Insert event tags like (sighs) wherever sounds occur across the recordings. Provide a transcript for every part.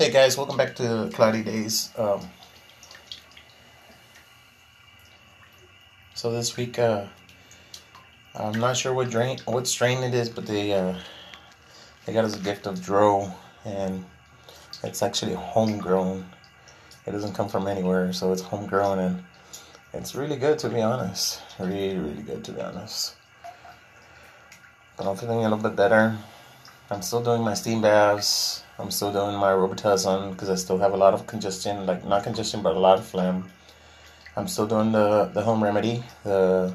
Hey guys, welcome back to Cloudy Days. Um, so this week, uh, I'm not sure what drain, what strain it is, but they uh, they got us a gift of Dro, and it's actually homegrown. It doesn't come from anywhere, so it's homegrown, and it's really good to be honest. Really, really good to be honest. But I'm feeling a little bit better. I'm still doing my steam baths. I'm still doing my Robitussin because I still have a lot of congestion, like not congestion, but a lot of phlegm. I'm still doing the, the home remedy, the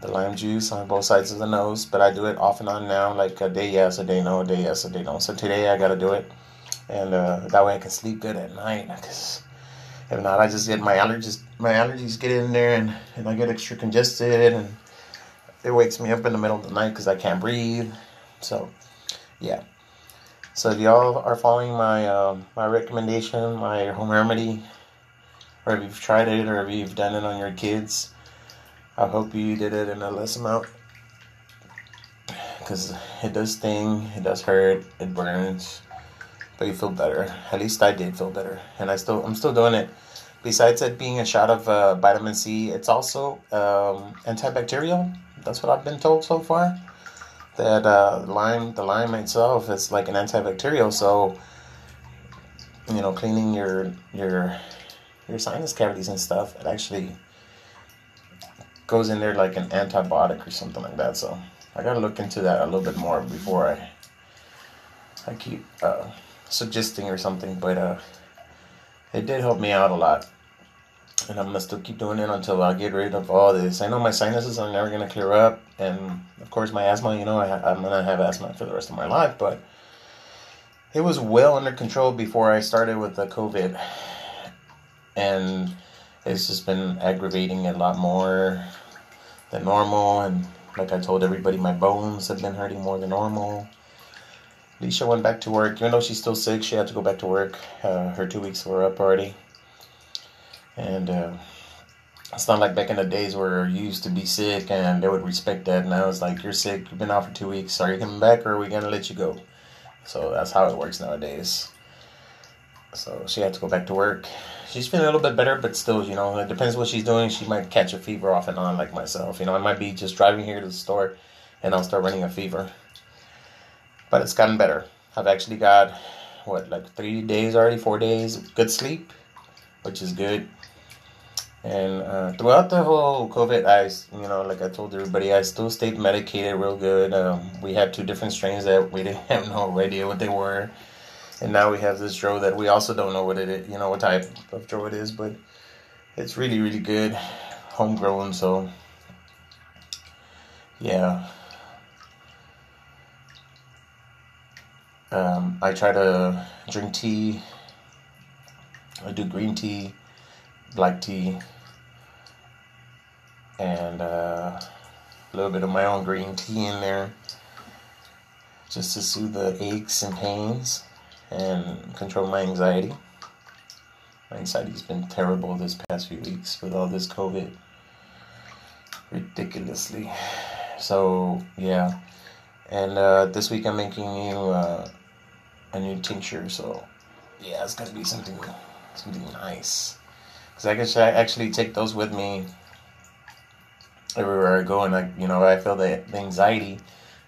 the lime juice on both sides of the nose, but I do it off and on now, like a day yes, a day no, a day yes, a day no. So today I gotta do it, and uh, that way I can sleep good at night. Cause if not, I just get my allergies, my allergies get in there, and, and I get extra congested, and it wakes me up in the middle of the night because I can't breathe. So, yeah. So if y'all are following my um, my recommendation, my home remedy, or if you've tried it, or if you've done it on your kids, I hope you did it in a less amount, because it does sting, it does hurt, it burns, but you feel better. At least I did feel better, and I still I'm still doing it. Besides it being a shot of uh, vitamin C, it's also um, antibacterial. That's what I've been told so far that uh, lime, the lime itself, is like an antibacterial. So, you know, cleaning your your your sinus cavities and stuff, it actually goes in there like an antibiotic or something like that. So, I gotta look into that a little bit more before I I keep uh, suggesting or something. But uh, it did help me out a lot. And I'm gonna still keep doing it until I get rid of all this. I know my sinuses are never gonna clear up, and of course my asthma. You know, I, I'm gonna have asthma for the rest of my life, but it was well under control before I started with the COVID, and it's just been aggravating a lot more than normal. And like I told everybody, my bones have been hurting more than normal. Alicia went back to work, even though she's still sick. She had to go back to work. Uh, her two weeks were up already. And uh, it's not like back in the days where you used to be sick and they would respect that. Now it's like, you're sick, you've been out for two weeks. Are you coming back or are we going to let you go? So that's how it works nowadays. So she had to go back to work. She's feeling a little bit better, but still, you know, it depends what she's doing. She might catch a fever off and on, like myself. You know, I might be just driving here to the store and I'll start running a fever. But it's gotten better. I've actually got, what, like three days already, four days, good sleep, which is good. And uh, throughout the whole COVID, I, you know, like I told everybody, I still stayed medicated real good. Um, we had two different strains that we (laughs) didn't have no idea what they were. And now we have this dro that we also don't know what it is, you know, what type of dro it is, but it's really, really good. Homegrown, so yeah. Um, I try to drink tea. I do green tea, black tea, and uh, a little bit of my own green tea in there just to soothe the aches and pains and control my anxiety. My anxiety's been terrible this past few weeks with all this COVID. Ridiculously. So, yeah. And uh, this week I'm making you uh, a new tincture, so yeah, it's gonna be something something nice. Cause I I actually take those with me everywhere I go, and I, you know, I feel the, the anxiety.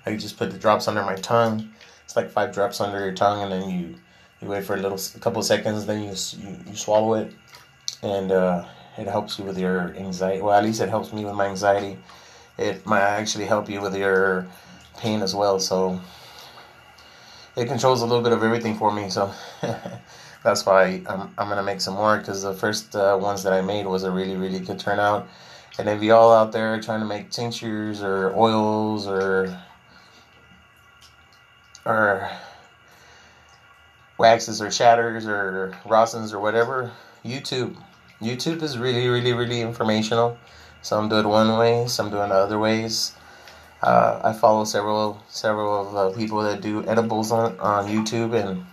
I just put the drops under my tongue. It's like five drops under your tongue, and then you you wait for a little, a couple seconds, then you you, you swallow it, and uh, it helps you with your anxiety. Well, at least it helps me with my anxiety. It might actually help you with your pain as well. So it controls a little bit of everything for me. So. (laughs) that's why I'm, I'm gonna make some more because the first uh, ones that I made was a really really good turnout. And if y'all out there trying to make tinctures or oils or or waxes or shatters or rosins or whatever, YouTube. YouTube is really really really informational. Some do it one way, some do it other ways. Uh, I follow several several of people that do edibles on on YouTube and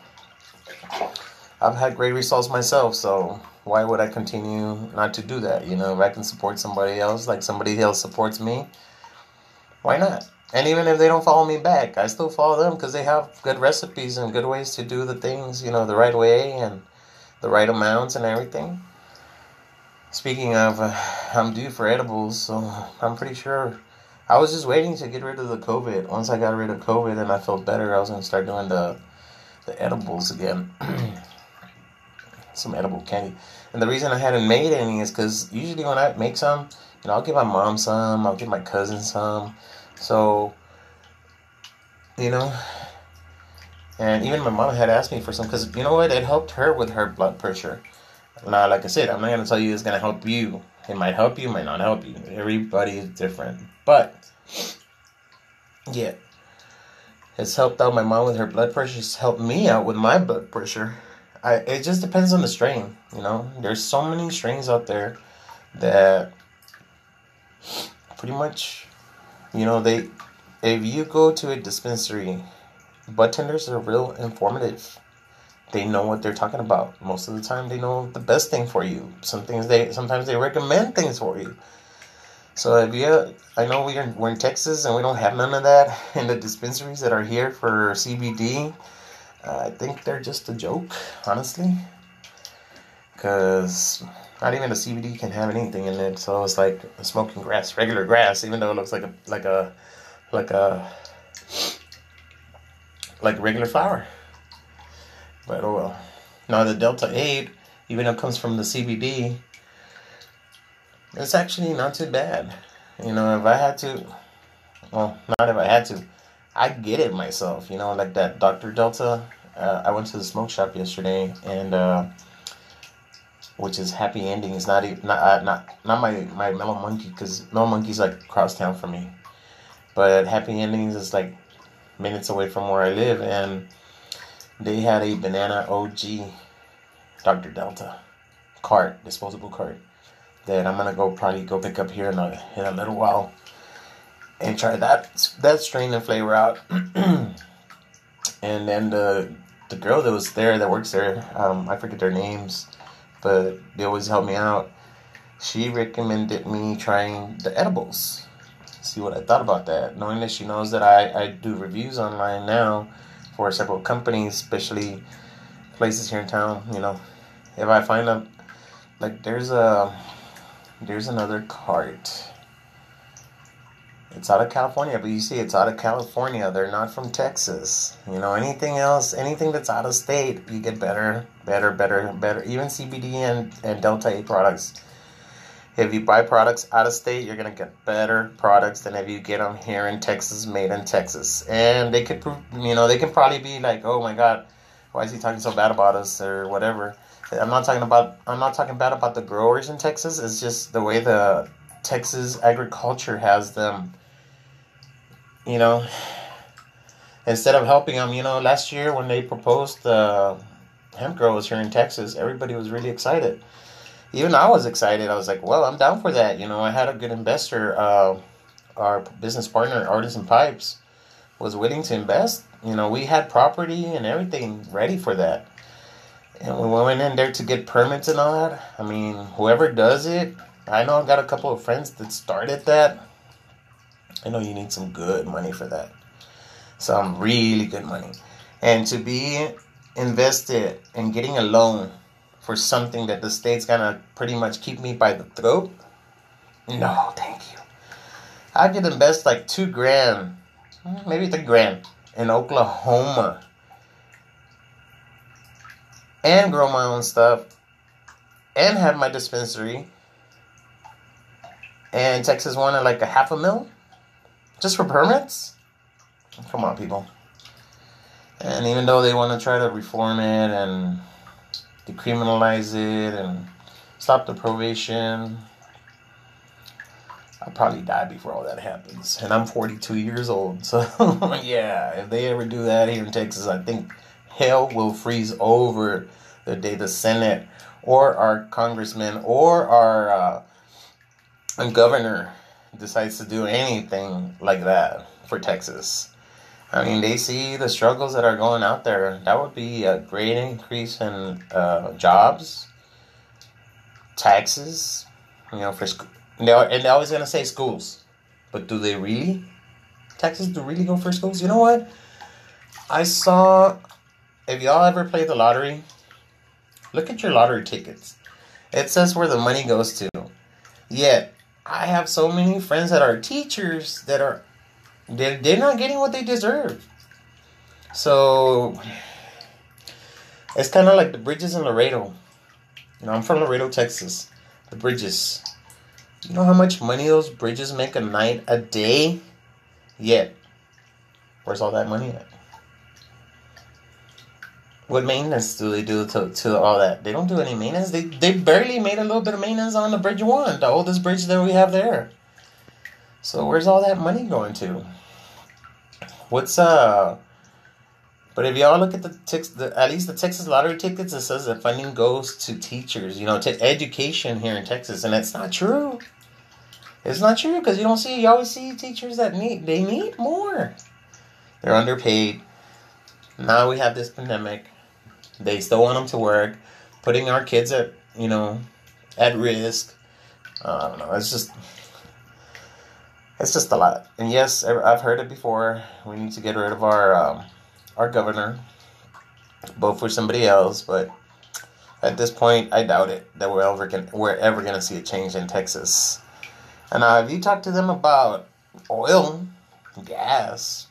I've had great results myself, so why would I continue not to do that? You know, if I can support somebody else like somebody else supports me, why not? And even if they don't follow me back, I still follow them because they have good recipes and good ways to do the things, you know, the right way and the right amounts and everything. Speaking of, uh, I'm due for edibles, so I'm pretty sure. I was just waiting to get rid of the COVID. Once I got rid of COVID and I felt better, I was gonna start doing the the edibles again. (clears throat) some edible candy. And the reason I hadn't made any is because usually when I make some, you know, I'll give my mom some, I'll give my cousin some. So, you know, and even my mom had asked me for some because you know what? It helped her with her blood pressure. Now, like I said, I'm not gonna tell you it's gonna help you. It might help you, might not help you. Everybody is different, but yeah, it's helped out my mom with her blood pressure. It's helped me out with my blood pressure. I it just depends on the strain. You know, there's so many strains out there that pretty much, you know, they if you go to a dispensary, bud tenders are real informative they know what they're talking about. Most of the time, they know the best thing for you. Some things they sometimes they recommend things for you. So if you, I know we're we're in Texas and we don't have none of that in the dispensaries that are here for CBD. Uh, I think they're just a joke, honestly, because not even the CBD can have anything in it. So it's like smoking grass, regular grass, even though it looks like a like a like a like regular flower. But oh well. Now the Delta 8, even though it comes from the CBD, it's actually not too bad. You know, if I had to, well, not if I had to, I get it myself. You know, like that Dr. Delta. Uh, I went to the smoke shop yesterday, and uh, which is happy ending. It's not even not uh, not not my my mellow monkey because mellow monkey's like cross town for me, but happy endings is like minutes away from where I live, and they had a banana OG Dr. Delta cart, disposable cart that I'm gonna go probably go pick up here in a in a little while and try that that strain and flavor out. (clears throat) and then the the girl that was there that works there, um, I forget their names, but they always help me out. She recommended me trying the edibles. See what I thought about that, knowing that she knows that I, I do reviews online now for several companies, especially places here in town. You know, if I find a like there's a there's another cart. It's out of California, but you see, it's out of California. They're not from Texas. You know, anything else, anything that's out of state, you get better, better, better, better. Even CBD and, and Delta 8 products if you buy products out of state, you're gonna get better products than if you get them here in Texas, made in Texas. And they could, you know, they can probably be like, "Oh my God, why is he talking so bad about us?" or whatever. I'm not talking about. I'm not talking bad about the growers in Texas. It's just the way the Texas agriculture has them. You know, instead of helping them, you know, last year when they proposed the hemp growers here in Texas, everybody was really excited even I was excited. I was like, well, I'm down for that. You know, I had a good investor. Uh, our business partner, Artisan Pipes, was willing to invest. You know, we had property and everything ready for that. And we went in there to get permits and all that. I mean, whoever does it, I know I've got a couple of friends that started that. I know you need some good money for that. Some really good money. And to be invested in getting a loan for something that the state's gonna pretty much keep me by the throat? No, thank you. I could invest like two grand, maybe three grand in Oklahoma and grow my own stuff and have my dispensary. And Texas wanted like a half a mil just for permits? Come on, people. And even though they want to try to reform it and decriminalize it and stop the probation. I'll probably die before all that happens. And I'm 42 years old. So, (laughs) yeah, if they ever do that here in Texas, I think hell will freeze over the day the Senate or our congressman or our uh, governor decides to do anything like that for Texas. I mean, they see the struggles that are going out there. That would be a great increase in uh, jobs, taxes. You know, for school, and they're always gonna say schools, but do they really? taxes do really go for schools. You know what? I saw. If y'all ever play the lottery, look at your lottery tickets. It says where the money goes to. Yet, I have so many friends that are teachers that are they're, they're not getting what they deserve. So it's kind of like the bridges in Laredo. You know, I'm from Laredo, Texas. The bridges. You know how much money those bridges make a night, a day? Yet, where's all that money at? What maintenance do they do to, to all that? They don't do any maintenance. They they barely made a little bit of maintenance on the bridge one, the oldest bridge that we have there. So where's all that money going to? What's uh but if y'all look at the, tex- the at least the Texas lottery tickets, it says the funding goes to teachers, you know, to education here in Texas, and that's not true. It's not true because you don't see you always see teachers that need they need more. They're underpaid. Now we have this pandemic. They still want them to work, putting our kids at you know at risk. I don't know. It's just it's just a lot. And yes, I've heard it before. We need to get rid of our um, our governor, vote for somebody else. But at this point, I doubt it that we're ever gonna, we're ever to see a change in Texas. And uh, if you talk to them about oil, gas,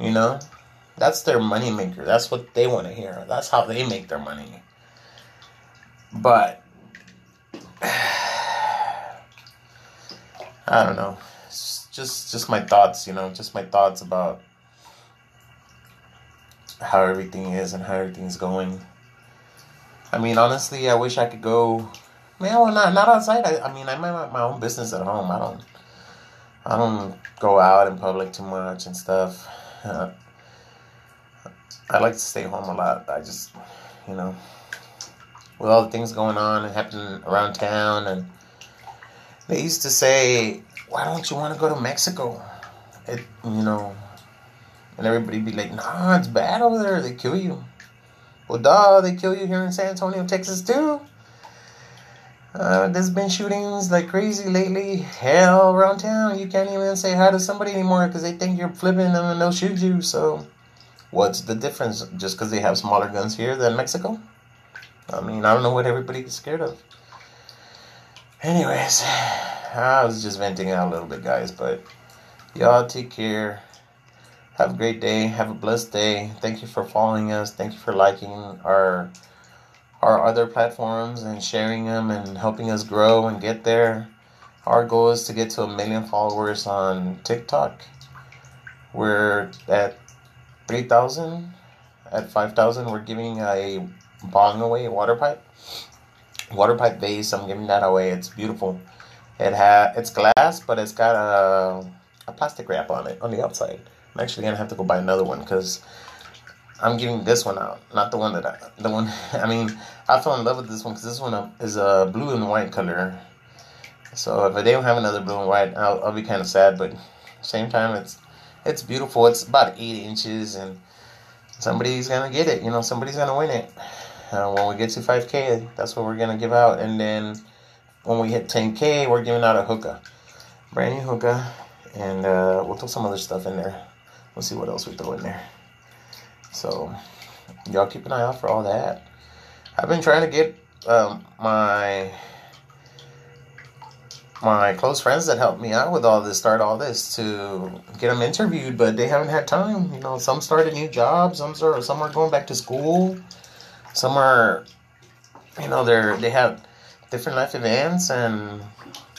you know, that's their money maker. That's what they want to hear. That's how they make their money. But (sighs) I don't know. It's just just my thoughts, you know, just my thoughts about how everything is and how everything's going. I mean, honestly, I wish I could go. Man, well, not not outside. I, I mean, I have my own business at home. I don't. I don't go out in public too much and stuff. Uh, I like to stay home a lot. I just, you know, with all the things going on and happening around town, and they used to say, "Why don't you want to go to Mexico?" It, you know, and everybody be like, nah, it's bad over there. They kill you. Well, duh, they kill you here in San Antonio, Texas, too. Uh, there's been shootings like crazy lately. Hell, around town, you can't even say hi to somebody anymore because they think you're flipping them and they'll shoot you. So, what's the difference? Just because they have smaller guns here than Mexico? I mean, I don't know what everybody is scared of. Anyways, I was just venting out a little bit, guys, but y'all take care. Have a great day. Have a blessed day. Thank you for following us. Thank you for liking our our other platforms and sharing them and helping us grow and get there. Our goal is to get to a million followers on TikTok. We're at 3,000. At 5,000, we're giving a bong away, a water pipe. Water pipe base, I'm giving that away. It's beautiful. It ha- it's glass, but it's got a, a plastic wrap on it on the outside. I'm actually gonna have to go buy another one because I'm giving this one out, not the one that I, the one. (laughs) I mean, I fell in love with this one because this one is a blue and white color. So if they don't have another blue and white, I'll, I'll be kind of sad. But same time, it's it's beautiful. It's about eight inches, and somebody's gonna get it. You know, somebody's gonna win it. Uh, when we get to 5K, that's what we're gonna give out, and then when we hit 10K, we're giving out a hookah, brand new hookah, and uh, we'll throw some other stuff in there. We'll see what else we throw in there. So, y'all keep an eye out for all that. I've been trying to get um, my my close friends that helped me out with all this, start all this, to get them interviewed, but they haven't had time. You know, some started new jobs, some are some are going back to school, some are, you know, they're they have different life events, and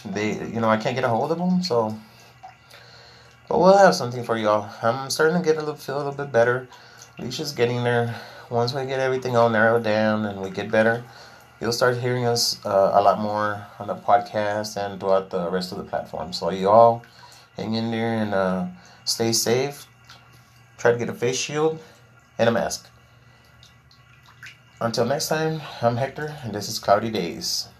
they, you know, I can't get a hold of them, so but we'll have something for y'all. I'm starting to get a little feel a little bit better. Alicia's getting there. Once we get everything all narrowed down and we get better, you'll start hearing us uh, a lot more on the podcast and throughout the rest of the platform. So y'all hang in there and uh, stay safe. Try to get a face shield and a mask. Until next time, I'm Hector, and this is Cloudy Days.